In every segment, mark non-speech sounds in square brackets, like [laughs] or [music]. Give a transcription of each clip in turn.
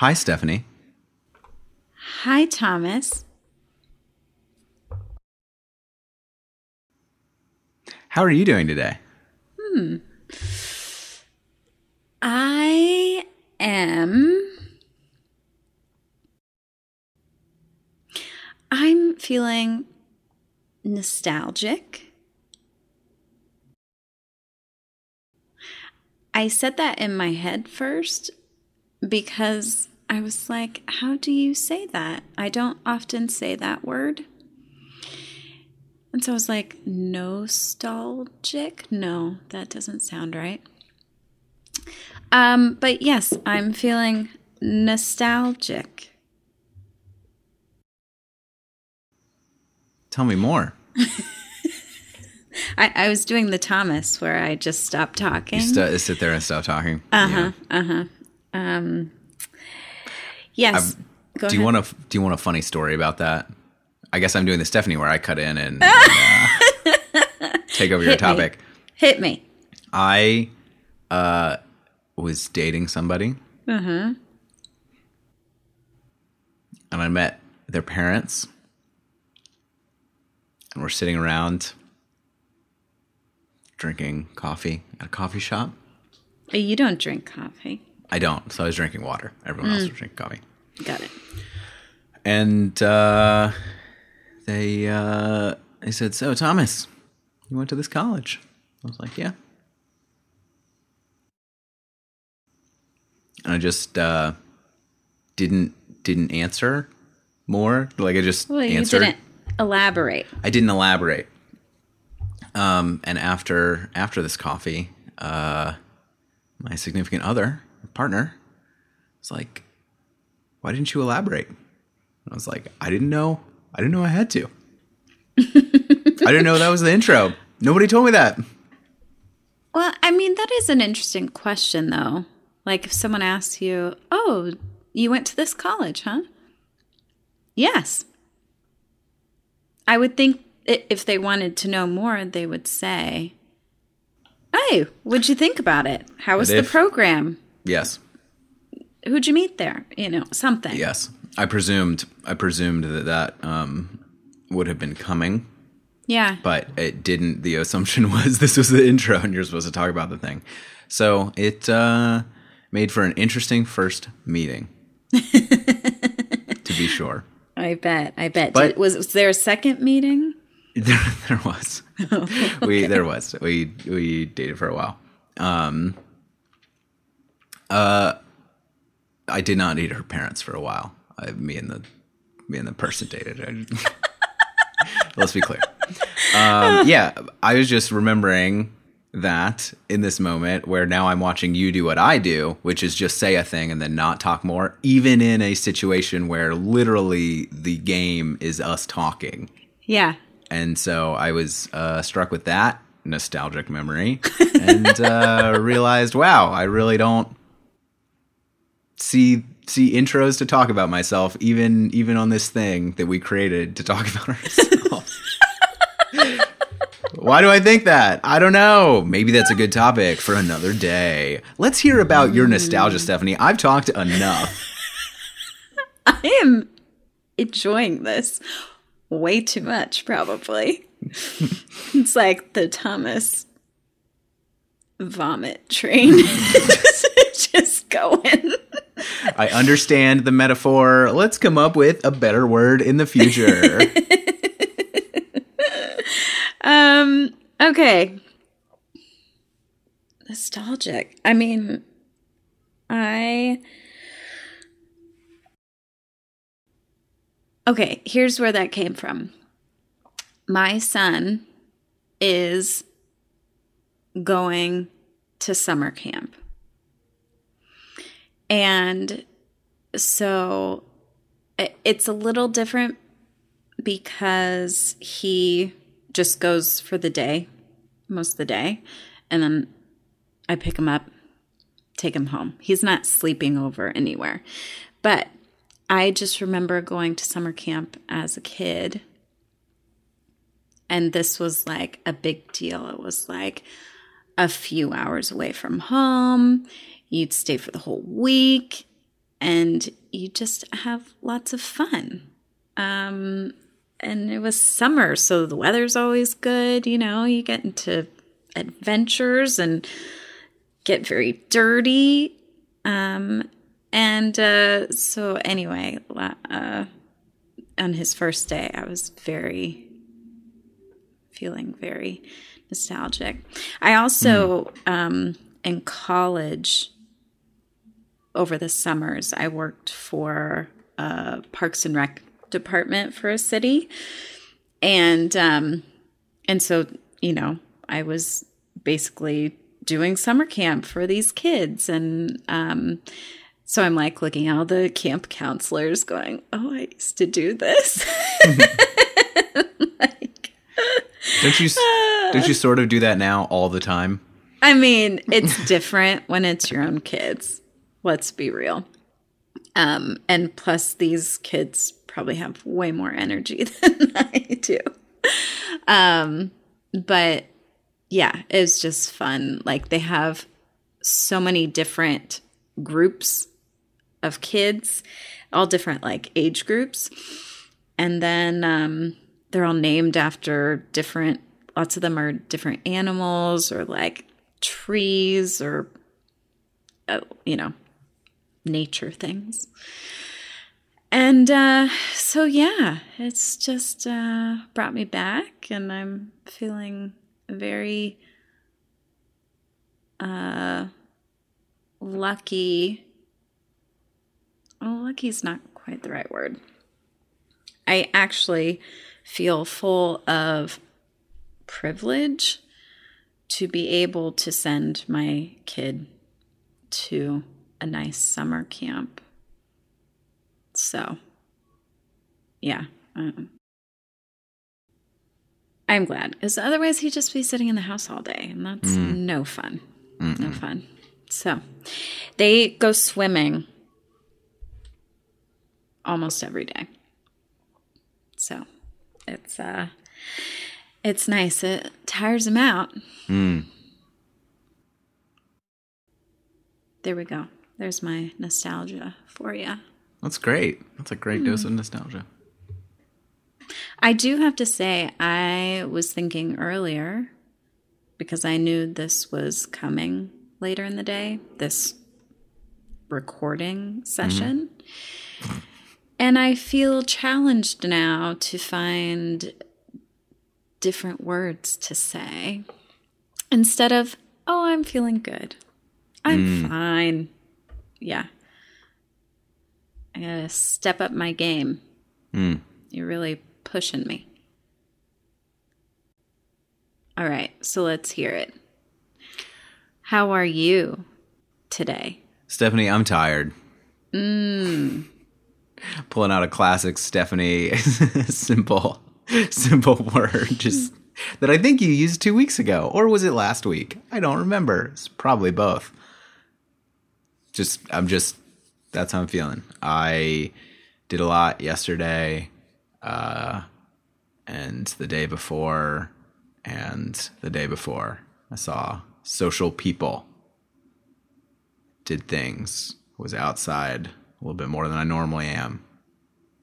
Hi, Stephanie. Hi, Thomas. How are you doing today? Hmm. I am. I'm feeling nostalgic. I said that in my head first because I was like, how do you say that? I don't often say that word. And so I was like, nostalgic? No, that doesn't sound right. Um, but yes, I'm feeling nostalgic. Tell me more. [laughs] I, I was doing the Thomas where I just stopped talking. You st- sit there and stop talking. uh huh. Uh huh. Um. Yes. Go Do you ahead. want a Do you want a funny story about that? I guess I'm doing the Stephanie where I cut in and, [laughs] and, uh, take over your Hit me. topic. hit me? I uh, was dating somebody. Uh-huh. And I met their parents. And we're sitting around drinking coffee at a coffee shop. You don't drink coffee. I don't, so I was drinking water. Everyone else was drinking coffee. Got it. And uh, they uh, they said, "So Thomas, you went to this college?" I was like, "Yeah." And I just uh, didn't didn't answer more. Like I just Well, you answered. didn't elaborate. I didn't elaborate. Um, and after after this coffee, uh, my significant other, partner, was like, "Why didn't you elaborate?" And I was like, "I didn't know. I didn't know I had to. I didn't know that was the intro. Nobody told me that." Well, I mean, that is an interesting question, though. Like, if someone asks you, Oh, you went to this college, huh? Yes. I would think if they wanted to know more, they would say, Hey, what'd you think about it? How was But the program? Yes, Who'd you meet there? You know, something. yes. I presumed. I presumed that that um, would have been coming. Yeah. but it didn't. The assumption [laughs] was this was the intro, and you're supposed to talk about the thing. So it uh, made for an interesting first meeting, [laughs] to be sure. I bet. I bet. But- Did, was, was there a second meeting? [laughs] There, there was. We there was. We we dated for a while. Um. Uh, I did not date her parents for a while. I, me and the me and the person dated. [laughs] Let's be clear. Um, yeah, I was just remembering that in this moment where now I'm watching you do what I do, which is just say a thing and then not talk more, even in a situation where literally the game is us talking. Yeah. And so I was uh, struck with that nostalgic memory [laughs] and uh, realized, wow, I really don't see see intros to talk about myself, even even on this thing that we created to talk [laughs] about ourselves. Why do I think that? I don't know. Maybe that's a good topic for another day. Let's hear about your nostalgia, Stephanie. I've talked enough. [laughs] I am enjoying this way too much, probably. [laughs] it's like the Thomas vomit train just going. I understand the metaphor. Let's come up with a better word in the future. [laughs] Um, okay. Nostalgic. I mean, I. Okay, here's where that came from. My son is going to summer camp. And so it's a little different because he just goes for the day, most of the day, and then I pick him up, take him home. He's not sleeping over anywhere. But I just remember going to summer camp as a kid. And this was like a big deal. It was like a few hours away from home. You'd stay for the whole week. and you just have lots of fun. Um, and it was summer, so the weather's always good. You know, you get into adventures and get very dirty. Um, and uh, so, anyway, uh, on his first day, I was very feeling very nostalgic. I also, mm. um, in college, over the summers, I worked for a Parks and Rec department for a city, and um, and so you know, I was basically doing summer camp for these kids, and um, so I'm like looking at all the camp counselors, going, "Oh, I used to do this." [laughs] don't you don't you sort of do that now all the time? I mean, it's [laughs] different when it's your own kids. Let's be real. Um, and plus, these kids probably have way more energy [laughs] than I do. Um, but yeah, it's just fun. Like they have so many different groups of kids, all different like age groups. And then um, they're all named after different, lots of them are different animals or like trees or, uh, you know, nature things. And uh, so, yeah, it's just uh, brought me back, and I'm feeling very uh, lucky. Oh, lucky is not quite the right word. I actually feel full of privilege to be able to send my kid to a nice summer camp. So, yeah. Um, I'm glad because otherwise he'd just be sitting in the house all day, and that's mm. no fun. Mm-mm. No fun. So, they go swimming almost every day. So, it's uh, it's nice. It tires him out. Mm. There we go. There's my nostalgia for you. That's great. That's a great mm. dose of nostalgia. I do have to say, I was thinking earlier because I knew this was coming later in the day, this recording session. Mm-hmm. And I feel challenged now to find different words to say instead of, oh, I'm feeling good. I'm mm. fine. Yeah. I gotta step up my game. Mm. You're really pushing me. All right, so let's hear it. How are you today? Stephanie, I'm tired. Mm. Pulling out a classic Stephanie [laughs] simple simple word just that I think you used 2 weeks ago or was it last week? I don't remember. It's probably both. Just I'm just that's how I'm feeling. I did a lot yesterday, uh, and the day before, and the day before. I saw social people, did things, was outside little bit more than I normally am.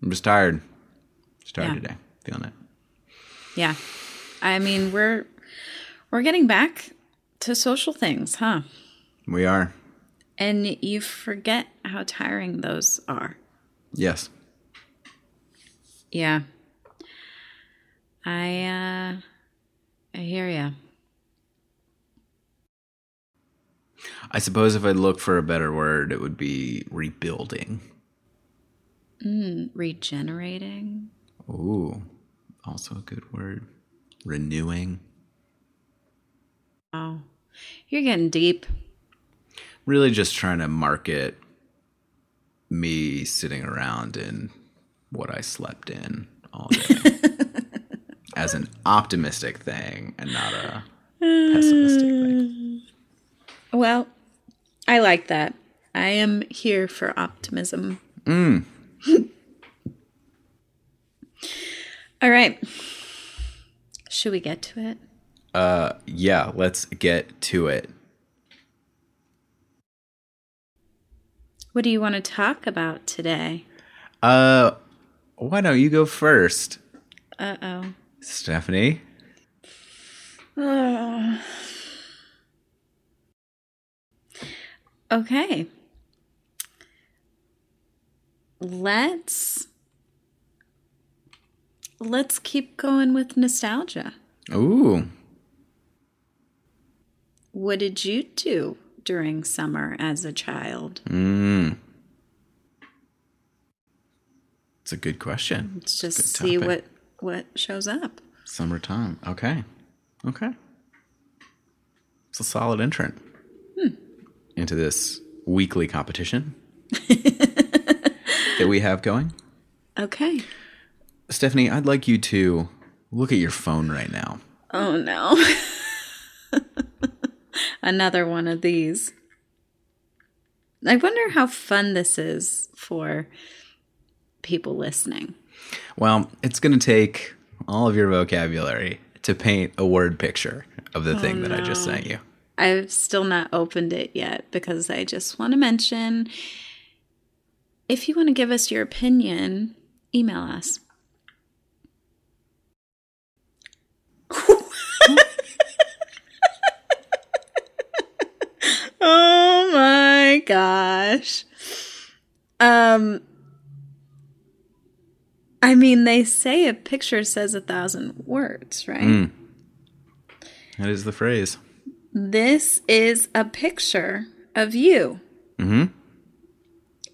I'm just tired. Just tired yeah. today. Feeling it. Yeah. I mean, we're we're getting back to social things, huh? We are. And you forget how tiring those are. Yes. Yeah. I uh I hear you. I suppose if I look for a better word, it would be rebuilding. Mm, regenerating. Ooh, also a good word. Renewing. Oh, you're getting deep really just trying to market me sitting around in what I slept in all day [laughs] as an optimistic thing and not a pessimistic thing. [laughs] Well, I like that. I am here for optimism. Mm. [laughs] all right. Should we get to it? Uh yeah, let's get to it. What do you want to talk about today? Uh, why don't you go first, [sighs] Uh oh. Stephanie? Okay. Let's let's keep going with nostalgia. Ooh, What did you do during summer as a child? mm. It's a good question. Let's just see what what shows up. Summertime. Okay. Okay. It's a solid entrant into this weekly competition [laughs] that we have going. Okay. Stephanie, I'd like you to look at your phone right now. Oh no. [laughs] Another one of these. I wonder how fun this is for people listening. Well, it's going to take all of your vocabulary to paint a word picture of the oh, thing that I just sent you. I've still not opened it yet because I just want to mention if you want to give us your opinion, email us. [laughs] oh my gosh. Um I mean they say a picture says a thousand words, right? That is the phrase. This is a picture of you. Mhm.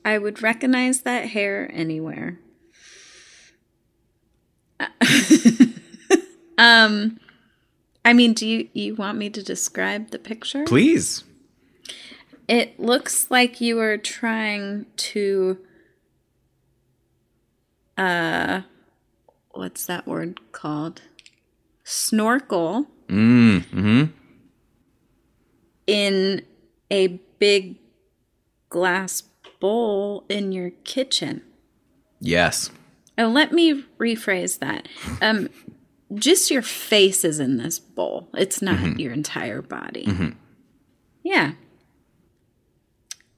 I would recognize that hair anywhere. [laughs] um I mean, do you you want me to describe the picture? Please. It looks like you are trying to uh what's that word called? Snorkel Mm, hmm in a big glass bowl in your kitchen. Yes. Oh, let me rephrase that. Um, just your face is in this bowl. It's not your entire body. Yeah.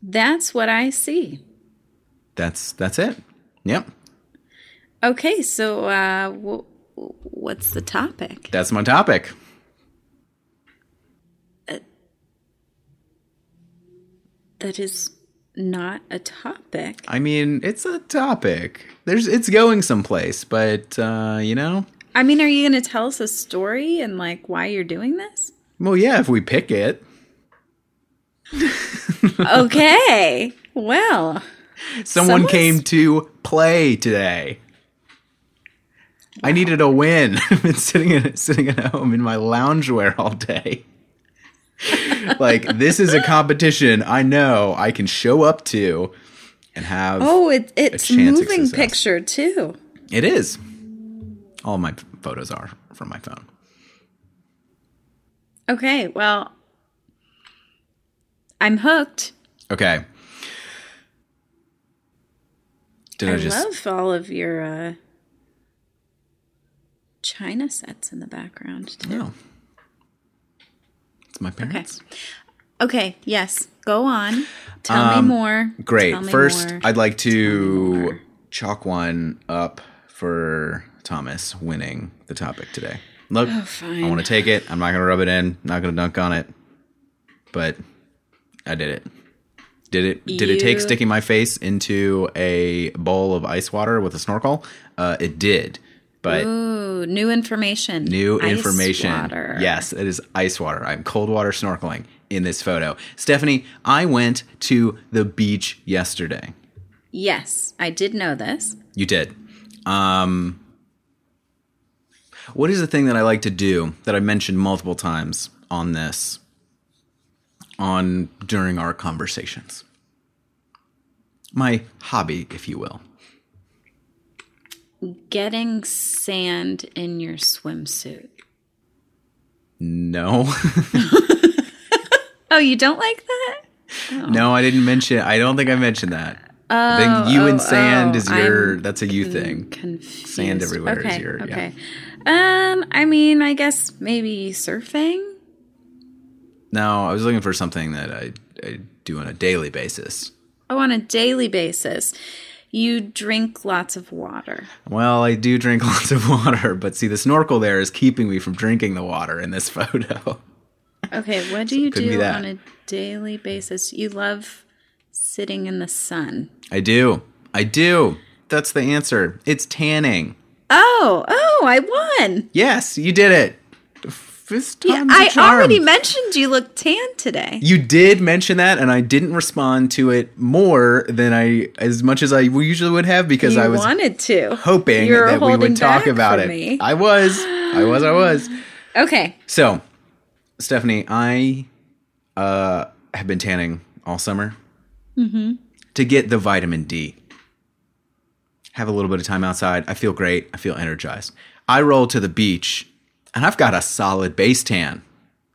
That's what I see. That's that's it. Yep. Okay, so uh, w- what's the topic? That's my topic. That is not a topic. I mean, it's a topic. There's it's going someplace, but uh, you know, I mean, are you going to tell us a story and like why you're doing this? well, yeah, if we pick it. [laughs] Okay. well, Someone Someone's- came to play today. I needed a win. [laughs] I've been sitting at sitting at home in my loungewear all day. Like this is a competition I know I can show up to and have oh, it, it's of moving picture too. it is. All my photos are from my phone. Okay, well, I'm hooked. Okay. Did I, I, just love all of your uh, china sets in the background too. No. My parents. Okay, yes, go on. Tell me Um, more. Great. Me First, more. I'd like to chalk one up for Thomas winning the topic today. Look, Oh. I want to take it. I'm not going to rub it in. Not going to dunk on it. But I did it. Did it? Did it take sticking my face into a bowl of ice water with a snorkel? Uh, it did. But Ooh, new information. new Ice information. water. Yes, it is ice water. I'm cold water snorkeling in this photo. Stephanie, I went to the beach yesterday. Yes, I did know this. You did. Um, what is the thing that I like to do that I mentioned multiple times on this, on during our conversations? My hobby, if you will. Getting sand in your swimsuit. No, [laughs] Oh, you don't like that? no, I didn't mention. I don't think I mentioned that. I think you oh, and sand oh, is your. I'm that's a you thing. Confused. Sand everywhere is okay, your- yeah. Okay. Um, I mean, I guess maybe surfing. No, I was looking for something that I, I do on a daily basis. Oh, on a daily basis. You drink lots of water. Well, I do drink [laughs] lots of water, but see, the snorkel there is keeping me from drinking the water in this [laughs] photo. Okay, what do you do on a daily basis? You love sitting in the sun. I do. I do. That's the answer. It's tanning. Oh, oh, I won. Yes, you did it. This Yeah, time's a I charm. already mentioned you look tan today. You did mention that, and I didn't respond to it more than I, as much as I usually would have, because you I was wanted to. hoping You were that we would talk about it. me. I was, I was, I was. [gasps] Okay. So, Stephanie, I uh, have been tanning all summer to get the vitamin D. Have a little bit of time outside. I feel great. I feel energized. I roll to the beach and I've got a solid base tan.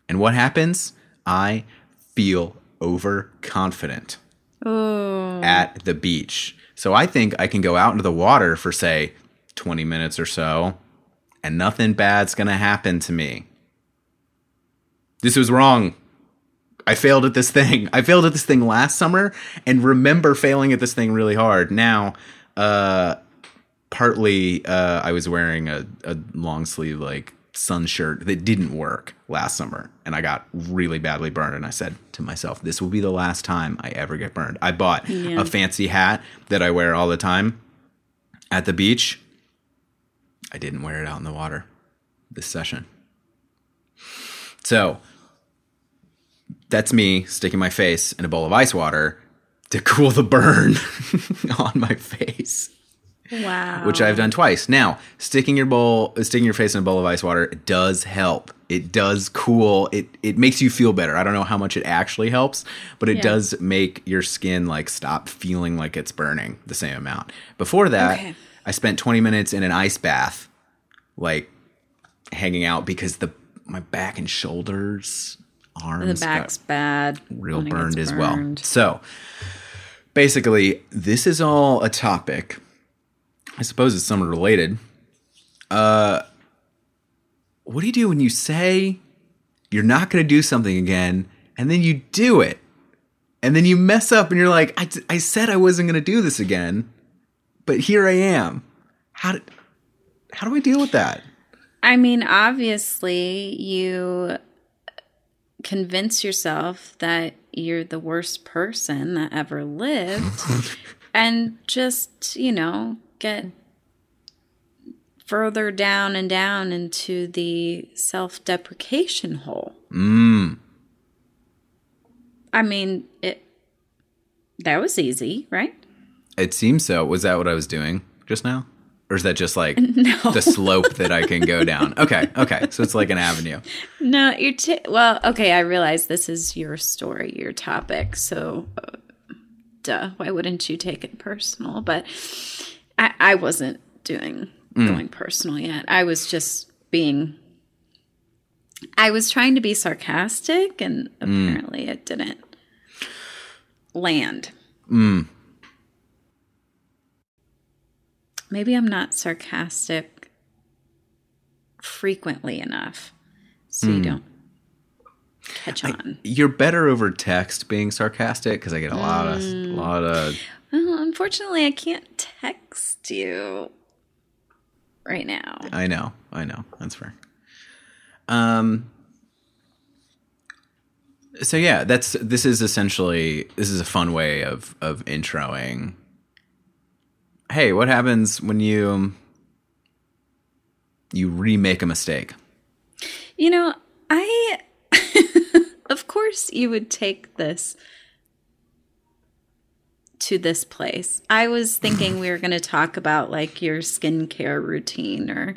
And what happens? I feel overconfident Oh, at the beach. So I think I can go out into the water for, say, 20 minutes or so, and nothing bad's going to happen to me. This was wrong. I failed at this thing. [laughs] I failed at this thing last summer and remember failing at this thing really hard. Now, uh, partly uh, I was wearing a, a long sleeve, like, sun shirt that didn't work last summer and I got really badly burned and I said to myself this will be the last time I ever get burned. I bought Yeah. a fancy hat that I wear all the time at the beach. I didn't wear it out in the water this session. So that's me sticking my face in a bowl of ice water to cool the burn [laughs] on my face wow. which I've done twice. Now, sticking your bowl, uh, sticking your face in a bowl of ice water does help. It does cool. It it makes you feel better. I don't know how much it actually helps, but it Yeah. does make your skin like stop feeling like it's burning the same amount. Before that, Okay. I spent 20 minutes in an ice bath, like hanging out because the my back and shoulders, arms, the back's bad. real it burned as well. So basically, this is all a topic. I suppose it's somewhat related. Uh, what do you do when you say you're not going to do something again, and then you do it, and then you mess up, and you're like, I, I said I wasn't going to do this again, but here I am. How did, how do I deal with that? I mean, obviously, you convince yourself that you're the worst person that ever lived [laughs] and just, you know, get further down and down into the self deprecation hole. Mm. I mean, it that was easy, right? It seems so. Was that what I was doing just now? Or is that just like [laughs] the slope that I can go down? Okay, okay. So it's like an avenue. No, you're t- well. Okay, I realize this is your story, your topic. So, uh, duh. Why wouldn't you take it personal? But I, I wasn't doing mm. going personal yet. I was just being. I was trying to be sarcastic, and mm. apparently it didn't land. Mm. Maybe I'm not sarcastic frequently enough, so you don't catch on. You're better over text being sarcastic because I get a lot of, a lot of. Well, unfortunately, I can't text you right now. I know, I know. That's fair. Um. So yeah, that's this is essentially this is a fun way of of introing. Hey, what happens when you you remake a mistake? You know, I. [laughs] of course, you would take this to this place. I was thinking we were going to talk about like your skincare routine or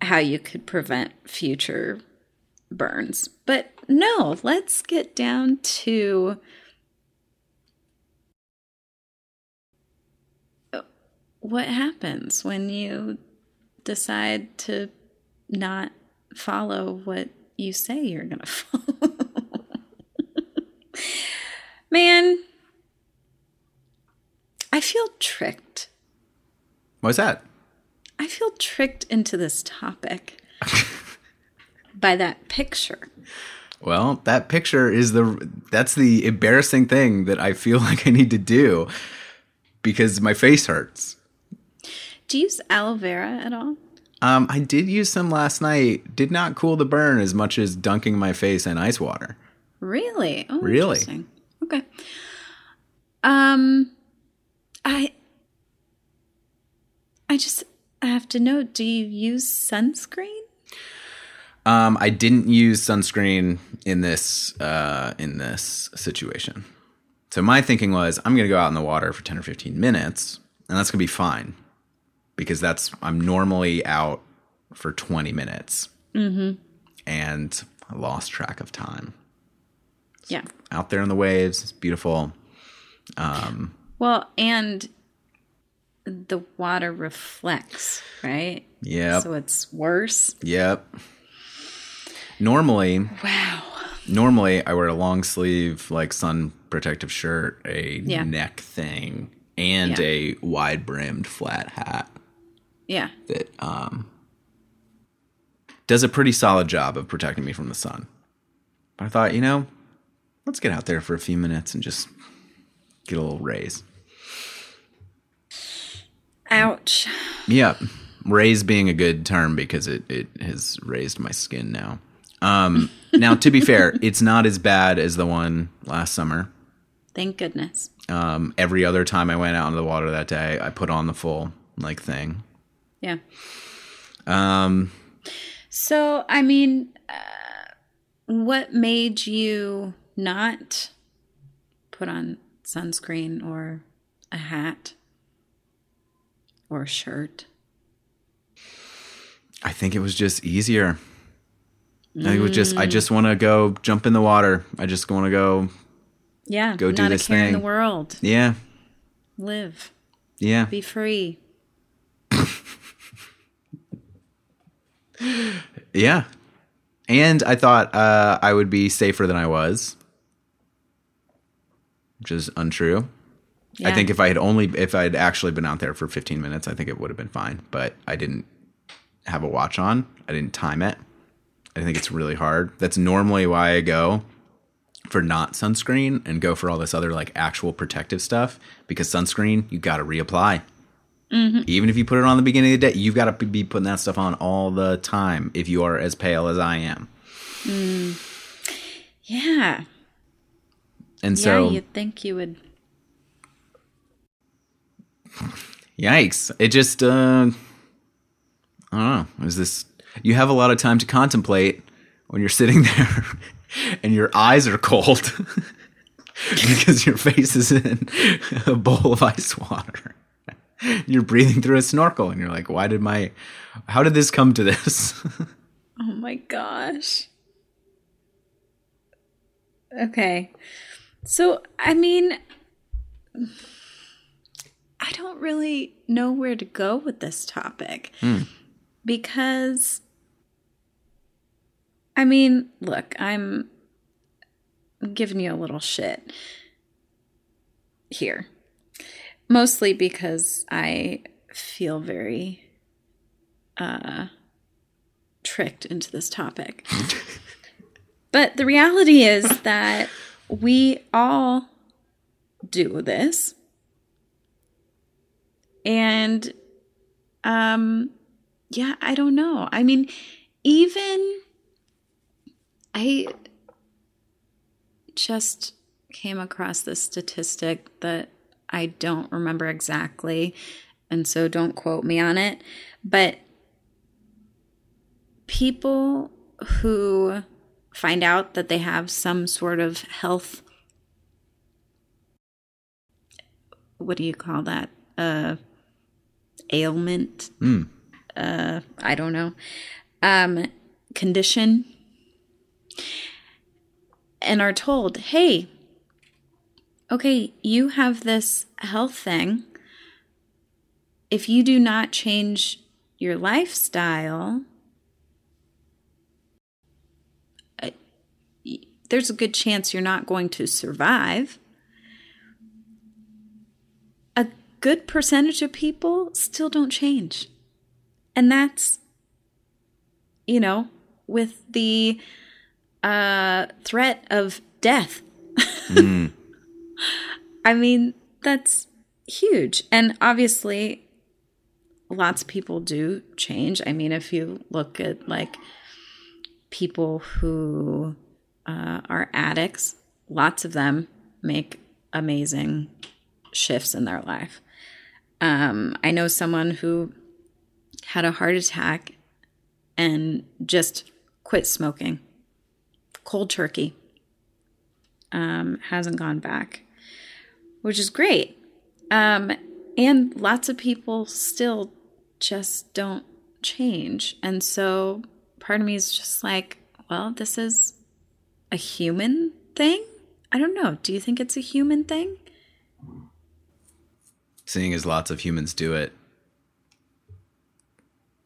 how you could prevent future burns. But no, let's get down to what happens when you decide to not follow what you say you're going [laughs] to follow. Man, I feel tricked. What's that? I feel tricked into this topic [laughs] by that picture. Well, that picture is the that's the embarrassing thing that I feel [laughs] like I need to do because my face hurts. Do you use aloe vera at all? Um, I did use some last night. Did not cool the burn as much as dunking my face in ice water. Really? Oh, Really? interesting. Okay. Um, I, I just I have to know. Do you use sunscreen? Um, I didn't use sunscreen in this uh, in this situation. So my thinking was, I'm going to go out in the water for ten or fifteen minutes, and that's going to be fine because that's I'm normally out for twenty minutes, mm-hmm. and I lost track of time. Yeah. Out there in the waves, it's beautiful. Well, and the water reflects, right? Yeah. So it's worse. Yep. Normally, Wow. normally I wear a long sleeve like sun protective shirt, a Yeah. neck thing, and Yeah. a wide brimmed flat hat Yeah. that um, does a pretty solid job of protecting me from the sun. But I thought, you know, let's get out there for a few minutes and just get a little raise. Ouch. Yeah, raise being a good term because it, it has raised my skin now. Um, [laughs] now, to be fair, it's not as bad as the one last summer. Thank goodness. Um, every other time I went out into the water that day, I put on the full like thing. Yeah. Um, So, I mean, uh, what made you not put on sunscreen or a hat or shirt? I think it was just easier. I think it was just I just want to go jump in the water. I just want to go. Yeah. Go do this a care in the world. Yeah, Live. yeah, Be free. [laughs] yeah. And I thought uh, I would be safer than I was, which is untrue. I think if I had only if I had actually been out there for 15 minutes, I think it would have been fine. But I didn't have a watch on. I didn't time it. I think it's really hard. That's normally why I go for not sunscreen and go for all this other like actual protective stuff because sunscreen you got to reapply. Mm-hmm. Even if you put it on the beginning of the day, you've got to be putting that stuff on all the time if you are as pale as I am. Mm. Yeah. And so yeah, you'd think you would. Yikes. It just, uh, I don't know. Is this, you have a lot of time to contemplate when you're sitting [laughs] there and your eyes are cold [laughs] because your face is in a bowl of ice water. [laughs] You're breathing through a snorkel and you're like, why did my, how did this come to this? Oh my gosh. Okay. So, I mean, I don't really know where to go with this topic because, I mean, look, I'm giving you a little shit here. Mostly because I feel very uh, tricked into this topic. [laughs] but the reality is that we all do this. And um yeah, I don't know. I mean, even I just came across this statistic that I don't remember exactly, and so don't quote me on it. But people who find out that they have some sort of health what do you call that uh ailment uh i don't know um condition. And are told hey okay you have this health thing. If you do not change your lifestyle uh, there's a good chance you're not going to survive a good percentage of people still don't change. And that's, you know, with the uh, threat of death. [laughs] I mean, that's huge. And obviously, lots of people do change. I mean, if you look at like people who uh, are addicts, lots of them make amazing shifts in their life. Um, I know someone who had a heart attack and just quit smoking, cold turkey, um, hasn't gone back, which is great. Um, and lots of people still just don't change. And so part of me is just like, well, this is a human thing. I don't know. Do you think it's a human thing? Seeing as lots of humans do it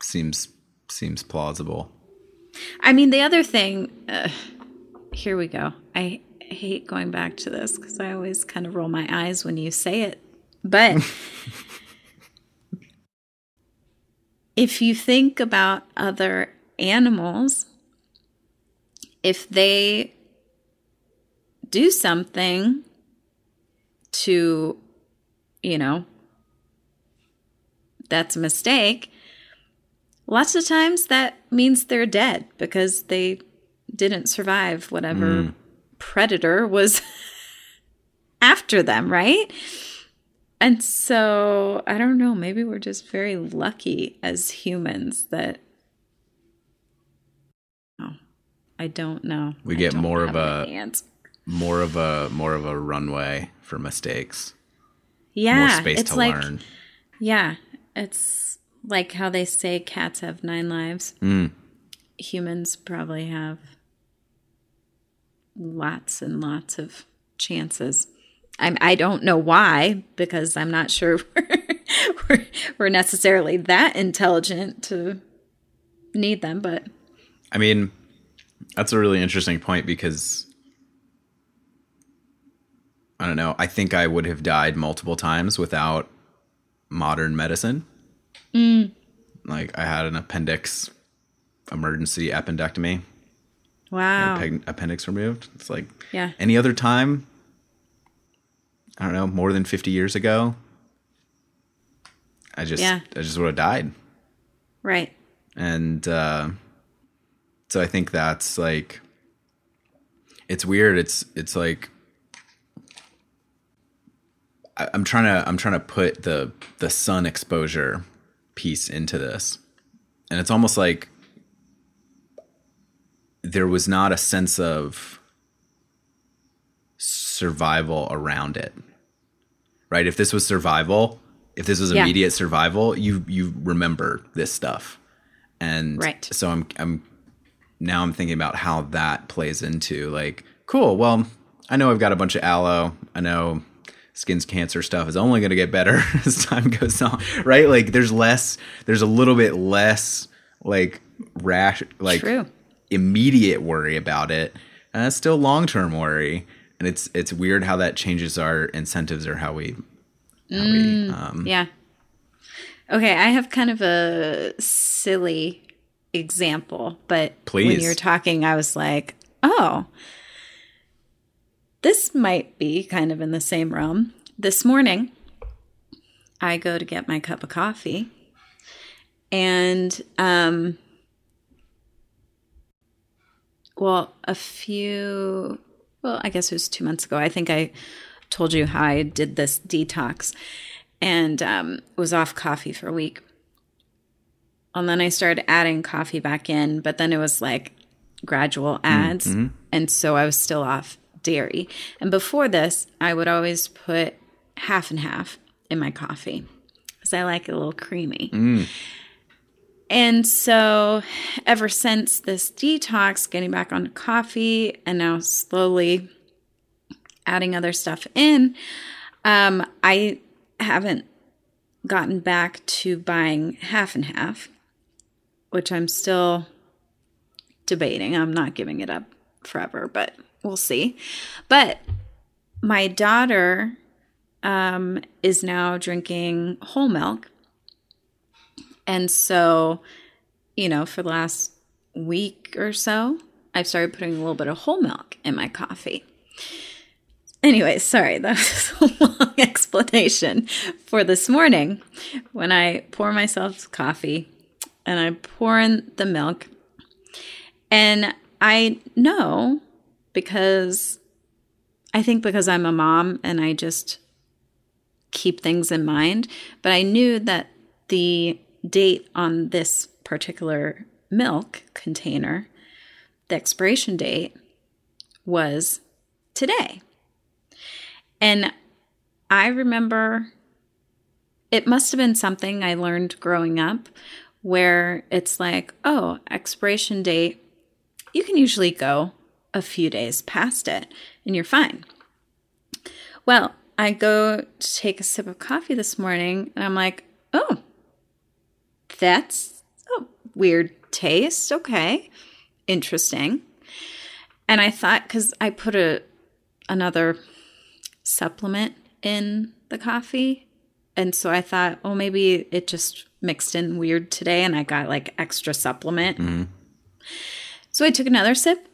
seems seems plausible. I mean, the other thing, uh, here we go. I hate going back to this because I always kind of roll my eyes when you say it. But [laughs] if you think about other animals, if they do something to, you know, that's a mistake, lots of times that means they're dead because they didn't survive whatever mm. predator was [laughs] after them, right? And so I don't know, maybe we're just very lucky as humans that oh, I don't know. We get more of a more of a more of a runway for mistakes. Yeah. More space to like, learn. Yeah. It's like how they say cats have nine lives. Mm. Humans probably have lots and lots of chances. I'm, I don't know why, because I'm not sure [laughs] we're, we're necessarily that intelligent to need them, but. I mean, that's a really interesting point because I don't know. I think I would have died multiple times without modern medicine. Mm. Like I had an appendix emergency appendectomy. Wow. appendix removed. It's like yeah. any other time I don't know, more than 50 years ago, I just yeah. I just would have died. Right. And uh, so I think that's like it's weird. It's it's like I, I'm trying to I'm trying to put the the sun exposure piece into this. And it's almost like there was not a sense of survival around it right? If this was survival, if this was immediate yeah. survival, you you remember this stuff. And right. so I'm I'm now I'm thinking about how that plays into like, cool, well, I know I've got a bunch of aloe. I know skin's cancer stuff is only going to get better [laughs] as time goes on, right? Like there's less there's a little bit less like rash like True. immediate worry about it. And it's still long-term worry and it's it's weird how that changes our incentives or how we, how mm, we um, yeah. Okay, I have kind of a silly example, but Please. when you were talking, I was like, oh, this might be kind of in the same realm. This morning, I go to get my cup of coffee, and um, well, a few well, I guess it was two months ago. I think I told you how I did this detox and um, was off coffee for a week. And then I started adding coffee back in, but then it was like gradual ads. Mm-hmm. And so I was still off dairy. And before this, I would always put half and half in my coffee because I like it a little creamy. Mm. And so, ever since this detox, getting back on coffee and now slowly adding other stuff in, um, I haven't gotten back to buying half and half, which I'm still debating. I'm not giving it up forever, but we'll see. But my daughter um, is now drinking whole milk and so, you know, for the last week or so, I've started putting a little bit of whole milk in my coffee. Anyway, sorry, that was [laughs] a long explanation for this morning. When I pour myself coffee and I pour in the milk, and I know because I think because I'm a mom and I just keep things in mind, but I knew that the date on this particular milk container, the expiration date was today. And I remember it must have been something I learned growing up where it's like, oh, expiration date, you can usually go a few days past it and you're fine. Well, I go to take a sip of coffee this morning and I'm like, oh, that's a weird taste. Okay. Interesting. And I thought, because I put a another supplement in the coffee. And so I thought, oh, maybe it just mixed in weird today and I got like extra supplement. Mm-hmm. So I took another sip.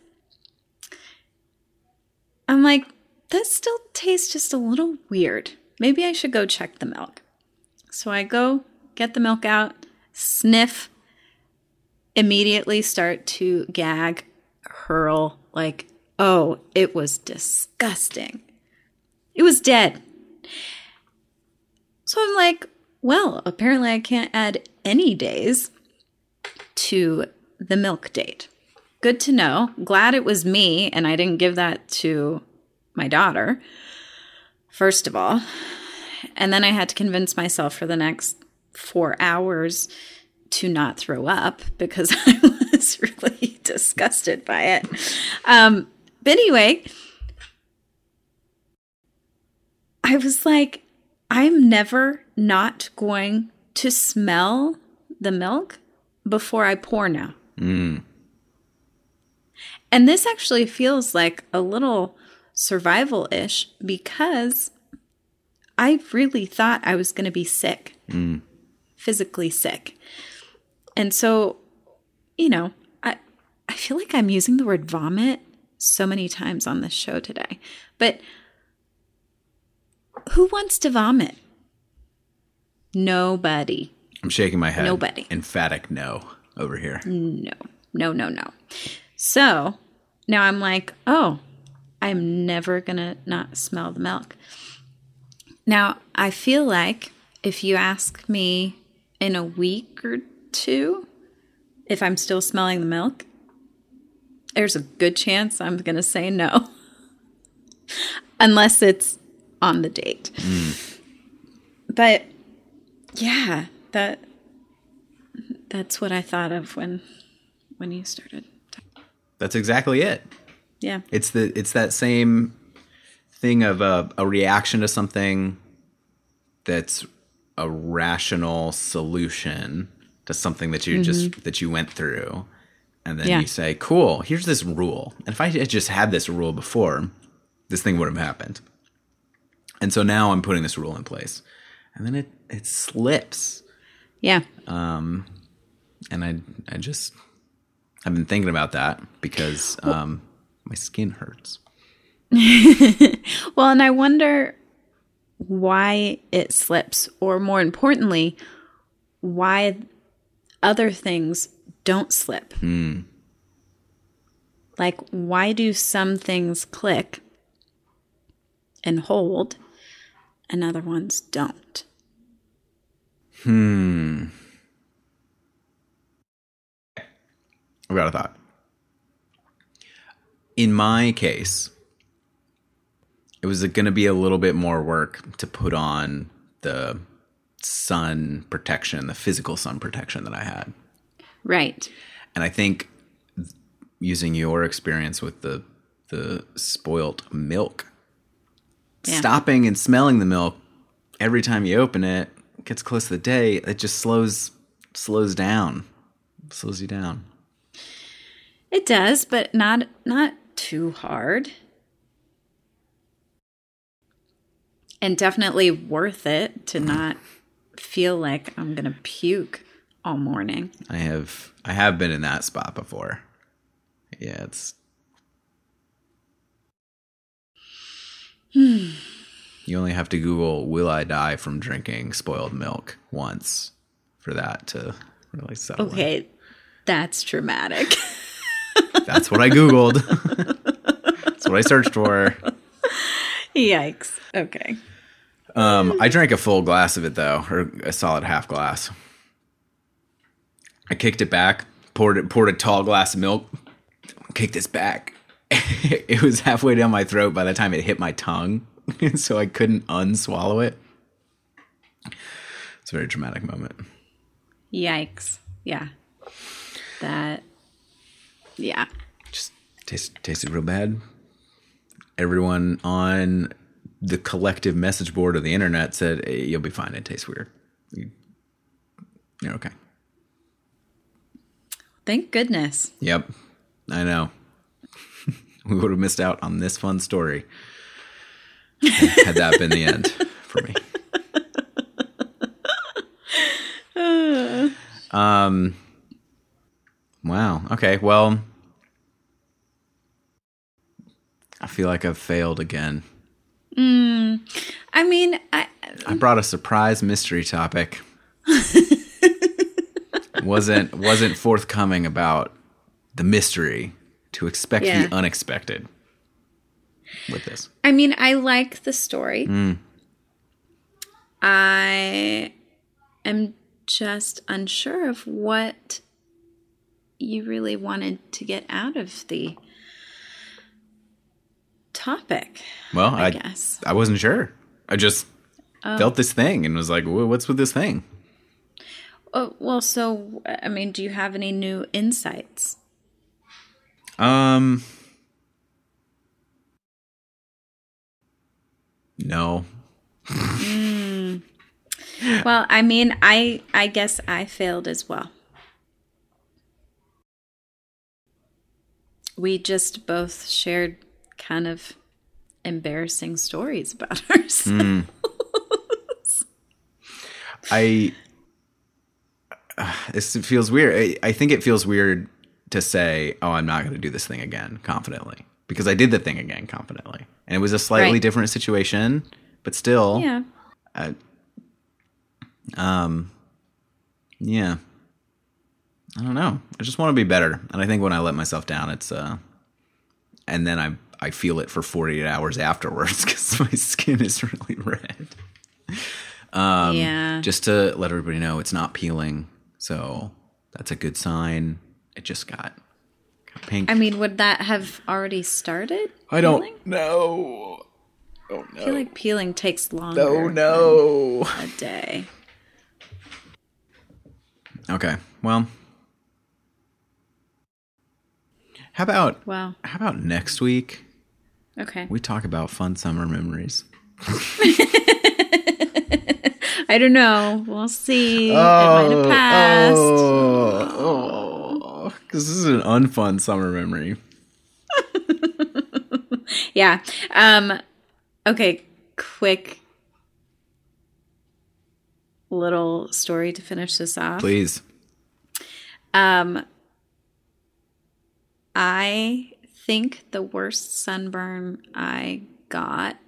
I'm like, that still tastes just a little weird. Maybe I should go check the milk. So I go get the milk out, sniff, immediately start to gag, hurl, like, oh, it was disgusting. It was dead. So I'm like, well, apparently I can't add any days to the milk date. Good to know. Glad it was me and I didn't give that to my daughter, first of all. And then I had to convince myself for the next four hours to not throw up because [laughs] I was really disgusted by it. Um, but anyway, I was like, I'm never not going to smell the milk before I pour now. Mm. And this actually feels like a little survival ish because I really thought I was going to be sick, mm. physically sick. And so, you know, I, I feel like I'm using the word vomit so many times on this show today. But who wants to vomit? Nobody. I'm shaking my head. Nobody. Emphatic no over here. No, no, no, no. So now I'm like, oh, I'm never going to not smell the milk. Now, I feel like if you ask me in a week or two if I'm still smelling the milk, there's a good chance I'm going to say no. [laughs] Unless it's on the date. Mm. But yeah, that that's what I thought of when when you started. That's exactly it. Yeah. It's the it's that same thing of a, a reaction to something that's a rational solution to something that you mm-hmm. just that you went through and then yeah. you say cool here's this rule and if i had just had this rule before this thing would have happened and so now i'm putting this rule in place and then it it slips yeah um and i i just i've been thinking about that because um my skin hurts. [laughs] well, and I wonder why it slips, or more importantly, why other things don't slip. Hmm. Like, why do some things click and hold and other ones don't? Hmm. I've got a thought in my case, it was going to be a little bit more work to put on the sun protection, the physical sun protection that I had. Right. And I think using your experience with the the spoilt milk, yeah. stopping and smelling the milk every time you open it, gets close to the day, it just slows slows down, slows you down. It does, but not not too hard. And definitely worth it to not feel like I'm going to puke all morning. I have I have been in that spot before. yeah, it's. Hmm. you only have to Google "Will I die from drinking spoiled milk" once for that to really settle. in. Okay, that's traumatic. [laughs] That's what I Googled. That's what I searched for. Yikes. Okay. Um, I drank a full glass of it though, or a solid half glass. I kicked it back, poured it, poured a tall glass of milk, kicked this back. [laughs] it was halfway down my throat by the time it hit my tongue, [laughs] so I couldn't unswallow it. It's a very dramatic moment. Yikes. Yeah. That. Yeah. Just taste, tasted real bad. Everyone on the collective message board of the internet said, hey, "You'll be fine. It tastes weird. You, you're okay." Thank goodness. Yep, I know. [laughs] we would have missed out on this fun story [laughs] had that been the end for me. [laughs] um. Wow. Okay. Well, I feel like I've failed again. Hmm. I mean, I, I brought a surprise mystery topic. [laughs] wasn't wasn't forthcoming about the mystery to expect Yeah. the unexpected with this. I mean, I like the story. Hmm. I am just unsure of what you really wanted to get out of the topic. Well, I I guess. I wasn't sure. I just Oh. felt this thing and was like, "Wha- "What's with this thing?" Oh, well, so I mean, do you have any new insights? Um, no. [laughs] Well, I mean, I I guess I failed as well. We just both shared kind of embarrassing stories about [laughs] ourselves. I uh, [sighs] this feels weird. I, I think it feels weird to say, "Oh, I'm not going to do this thing again" confidently because I did the thing again confidently, and it was a slightly Right. different situation, but still, Yeah. um, yeah. I don't know. I just want to be better, and I think when I let myself down, it's uh, and then I I feel it for 48 hours afterwards [laughs] because my skin is really red. yeah. just to let everybody know it's not peeling so that's a good sign it just got, got pink I mean, would that have already started? I don't peeling? know oh no! I feel like peeling takes longer. oh no than A day. okay well how about Wow. how about next week Okay. we talk about fun summer memories [laughs] I don't know. We'll see. it might have passed. oh because this is an unfun summer memory [laughs] Yeah. Um okay, quick little story to finish this off. please Um I think the worst sunburn I got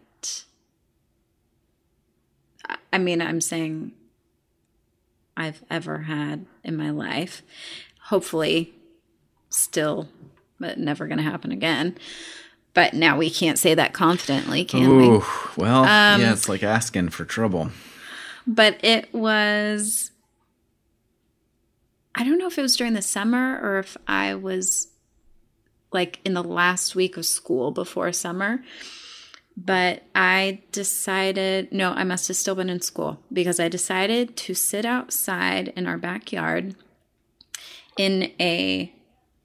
I- mean, I'm saying I've ever had in my life. Hopefully still but never going to happen again. But now we can't say that confidently, can we? Well Um, yeah it's like asking for trouble but it was I don't know if it was during the summer or if I was like in the last week of school before summer. But I decided, no, I must have still been in school because I decided to sit outside in our backyard in a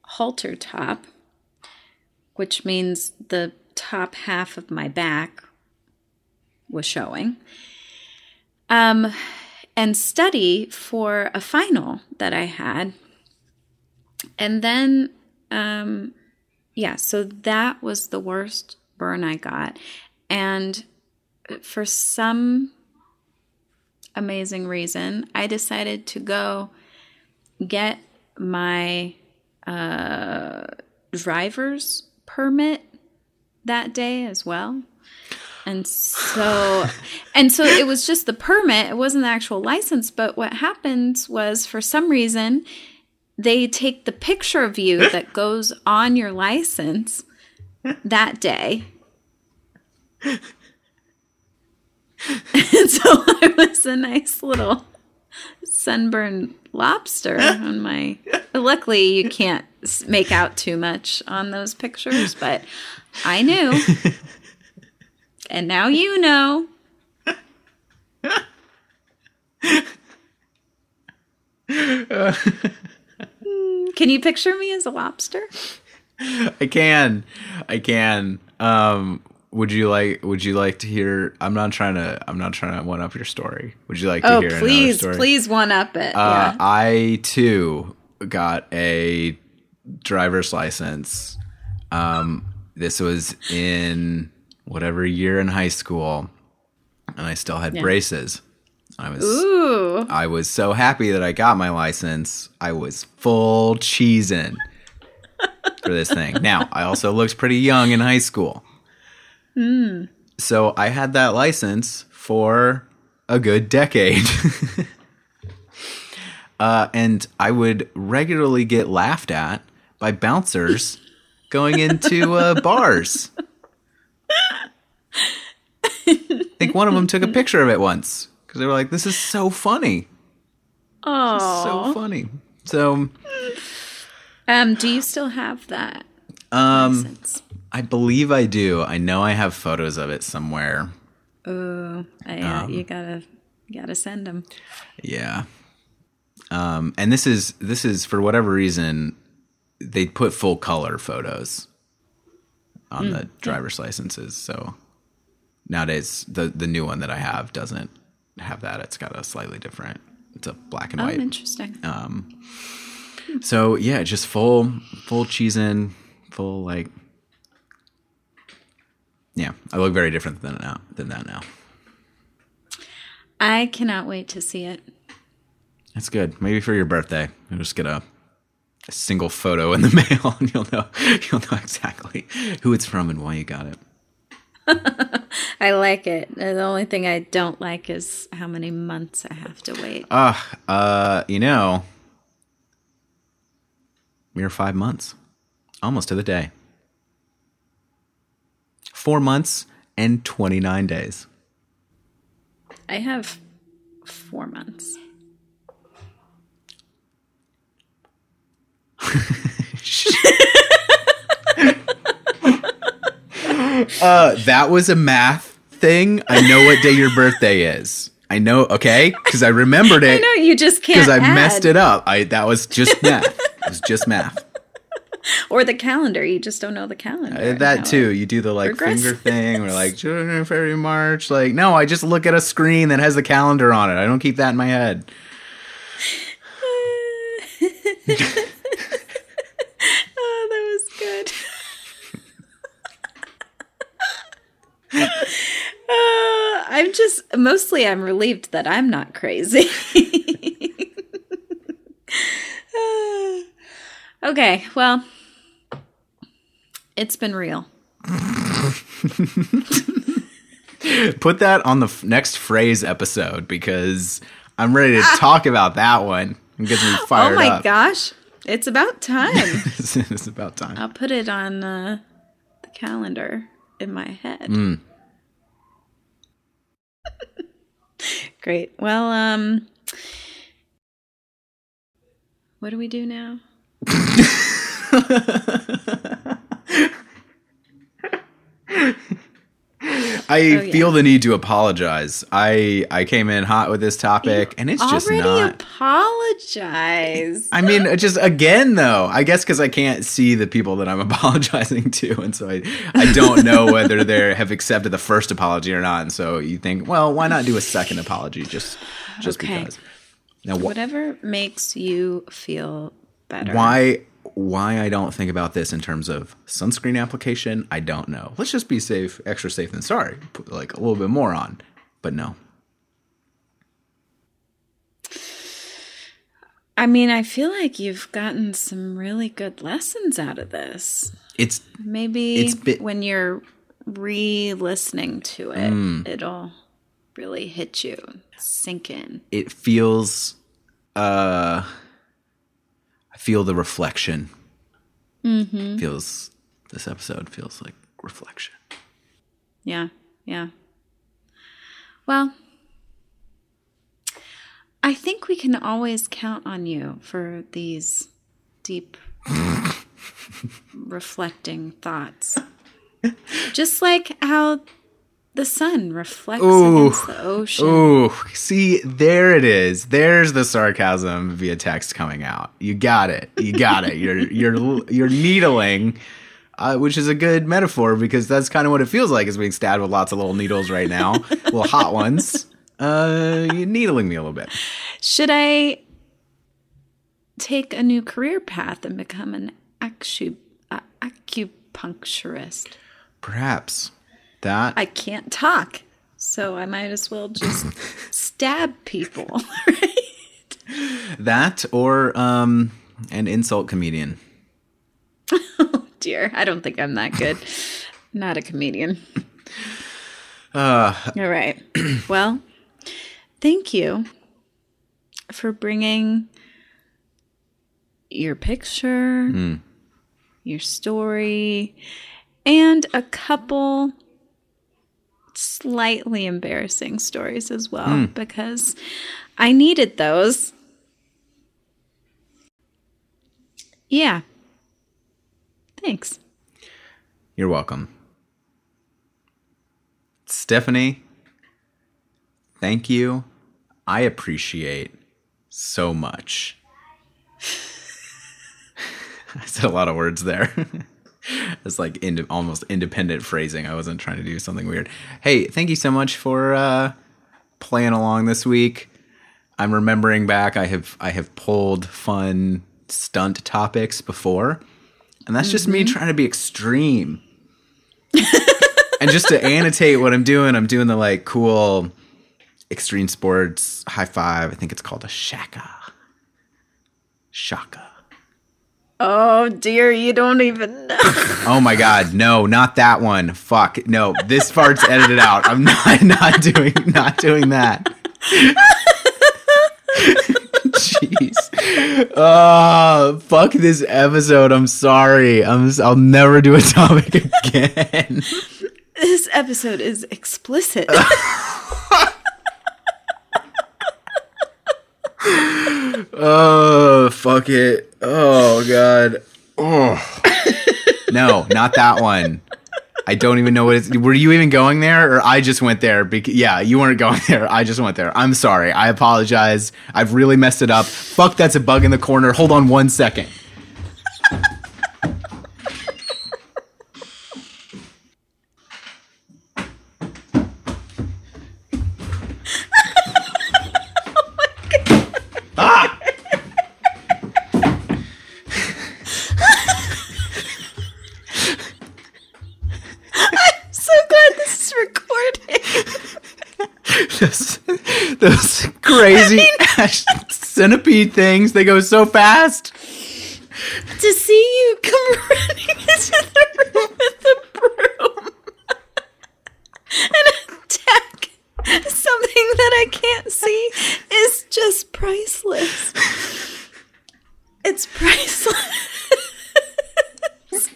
halter top, which means the top half of my back was showing um, and study for a final that I had. And then, um, yeah, so that was the worst burn I got. And for some amazing reason, I decided to go get my uh, driver's permit that day as well. And so [laughs] and so it was just the permit, it wasn't the actual license, but what happened was for some reason they take the picture of you eh? that goes on your license eh? that day. and [laughs] [laughs] so I was a nice little sunburned lobster eh? on my. Luckily, you can't make out too much on those pictures, but I knew. [laughs] And now you know. Uh, Can you picture me as a lobster? I can, I can. Um, would you like? Would you like to hear? I'm not trying to. I'm not trying to one up your story. Would you like to Oh, hear please, story? please one up it. Uh, yeah. I too got a driver's license. Um, this was in whatever year in high school, and I still had braces. I was Ooh. I was so happy that I got my license. I was full cheesing for this thing. [laughs] Now, I also looked pretty young in high school. So I had that license for a good decade. [laughs] uh, and I would regularly get laughed at by bouncers going into uh, [laughs] bars. I think one of them took a picture of it once because they were like, "This is so funny, Oh. so funny." So, Um, do you still have that um, license? I believe I do. I know I have photos of it somewhere. Oh, uh, you gotta, you gotta send them. Yeah. Um, and this is this is for whatever reason they put full color photos on the driver's licenses. So nowadays the the new one that I have doesn't have that. It's got a slightly different. It's a black and Oh, white. interesting. Um so yeah, just full full cheese in, full like yeah. I look very different than now than that now. I cannot wait to see it. That's good. Maybe for your birthday, you'll just get a, a single photo in the [laughs] mail, and you'll know you'll know exactly who it's from and why you got it. [laughs] I like it. The only thing I don't like is how many months I have to wait. Ah, uh, you know, mere five months, almost to the day. Four months and twenty nine days. I have four months. [laughs] [laughs] [laughs] Uh, that was a math thing. I know what day your birthday is. I know, okay, because I remembered [laughs] I it. know you just can't because I add. messed it up. I that was just math. it was just math. [laughs] Or the calendar. You just don't know the calendar. Uh, that too. You do the like finger thing, or like January, February, March. Like no, I just look at a screen that has the calendar on it. I don't keep that in my head. oh, that was good. Uh, I'm just mostly I'm relieved that I'm not crazy. okay, well, it's been real. Put that on the f- next phrase episode because I'm ready to talk about that one. It gets me Oh my up. gosh, it's about time. [laughs] it's about time. I'll put it on uh, the calendar in my head. Mm. [laughs] Great. Well, um, what do we do now? [laughs] I Oh, yeah. feel the need to apologize. I I came in hot with this topic, and it's just not. apologize. I mean, just again though, I guess because I can't see the people that I'm [laughs] apologizing to, and so I I don't know whether they have accepted the first apology or not. And so you think, well, why not do a second apology just just Okay. because? Now, wh- Whatever makes you feel better. why why I don't think about this in terms of sunscreen application, I don't know. Let's just be safe, extra safe than sorry. Put like a little bit more on, but no. I mean, I feel like you've gotten some really good lessons out of this. It's Maybe It's bit- when you're re-listening to it, Hmm. it'll really hit you, sink in. it feels uh feel the reflection. Mm-hmm. Feels this episode feels like reflection. Yeah, yeah. Well, I think we can always count on you for these deep, [laughs] reflecting thoughts. Just like how the sun reflects Ooh. against the ocean. Ooh, see, there it is. There's the sarcasm via text coming out. You got it. You got it. You're [laughs] you're you're needling, uh, which is a good metaphor because that's kind of what it feels like is being stabbed with lots of little needles right now, [laughs] little hot ones. Uh, you're needling me a little bit. Should I take a new career path and become an acu- uh, acupuncturist? Perhaps that I can't talk, so I might as well just [laughs] stab people. [laughs] right? that or um an insult comedian. Oh [laughs] dear, I don't think I'm that good. Not a comedian. Uh, All right. Well, thank you for bringing your picture, your story, and a couple slightly embarrassing stories as well hmm. because I needed those. Yeah. Thanks. You're welcome. Stephanie, thank you. I appreciate so much. [laughs] I said a lot of words there. [laughs] [laughs] it's like ind- almost independent phrasing. I wasn't trying to do something weird. Hey, thank you so much for uh, playing along this week. I'm remembering back. I have I have pulled fun stunt topics before, and that's just me trying to be extreme. [laughs] and just to annotate what I'm doing, I'm doing the like cool extreme sports high five. I think it's called a shaka. Shaka. Oh dear, you don't even know. [laughs] Oh my god, no, not that one. Fuck. No, this part's edited out. I'm not [laughs] not doing not doing that. [laughs] Jeez. Oh, fuck this episode. I'm sorry. I'm I'll never do a topic again. this episode is explicit. Oh, fuck it. Oh god. Oh. [laughs] No, not that one. I don't even know what it's. Were you even going there, or I just went there? Because yeah, you weren't going [laughs] there. I just went there. I'm sorry. I apologize. I've really messed it up. Fuck, that's a bug in the corner. Hold on one second. Centipede things. They go so fast. to see you come [laughs] running into the room with the broom [laughs] and attack something that I can't see is just priceless. It's priceless. [laughs]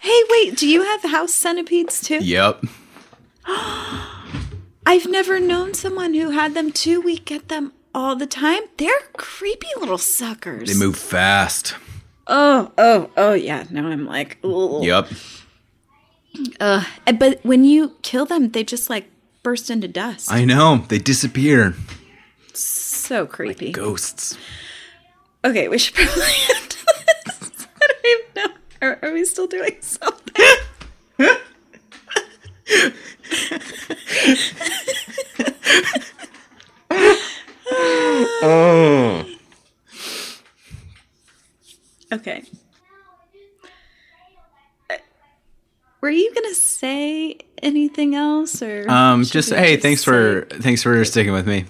hey, wait, do you have house centipedes too? Yep. [gasps] I've never known someone who had them too. We get them all the time. They're creepy little suckers. They move fast. Oh, oh, oh, yeah. Now I'm like, ugh. Yep. Uh, but when you kill them, they just like burst into dust. I know. They disappear. so creepy. Ghosts. Okay, we should [laughs] probably end this. I don't even know. Are, are we still doing something? [laughs] Oh. Okay. Uh, Were you gonna say anything else, or Um, just hey, thanks say- for thanks for sticking with me.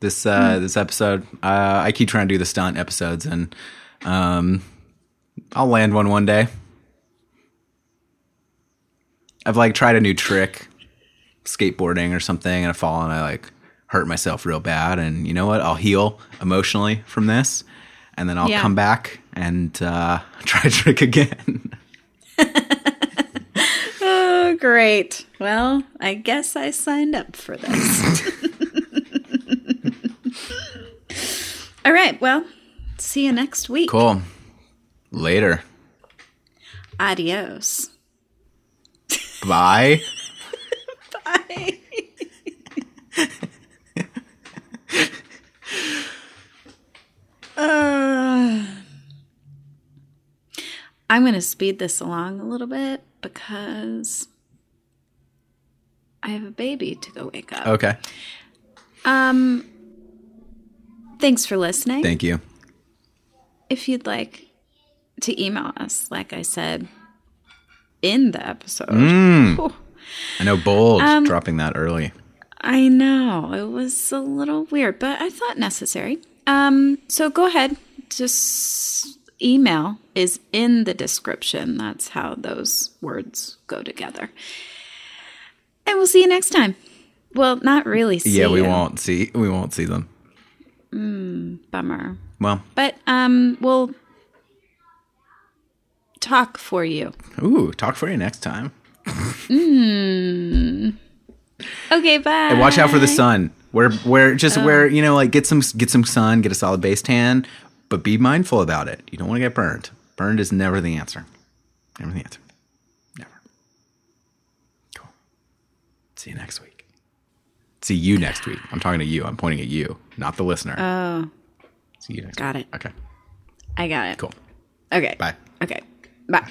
this uh, this episode. Uh, I keep trying to do the stunt episodes, and um, I'll land one one day. I've like tried a new trick, skateboarding or something, and I fall and I like hurt myself real bad. And you know what? I'll heal emotionally from this, and then I'll Yeah. come back and uh, [laughs] try trick again. Oh, great. Well, I guess I signed up for this. [laughs] All right. Well, see you next week. cool. Later. Adios. Bye. [laughs] Bye. Uh, I'm going to speed this along a little bit because I have a baby to go wake up. Okay. Um, thanks for listening. Thank you. if you'd like to email us, like I said in the episode. Whew. [laughs] I know bold Um, dropping that early. I know it was a little weird, but I thought necessary. Um, so go ahead, just email is in the description. That's how those words go together. And we'll see you next time. Well, not really. See Yeah, we you. won't see we won't see them. Bummer. Well, But um, we'll talk for you. ooh, talk for you next time. Okay, bye. And watch out for the sun. Where where just where you know like get some get some sun, get a solid base tan, but be mindful about it. You don't want to get burned. Burned is never the answer. Never the answer. Never. Cool. See you next week. See you next week. I'm talking to you. I'm pointing at you, not the listener. Oh, See you next got week. it. Okay. I got it. Cool. Okay. Bye. Okay. Bye.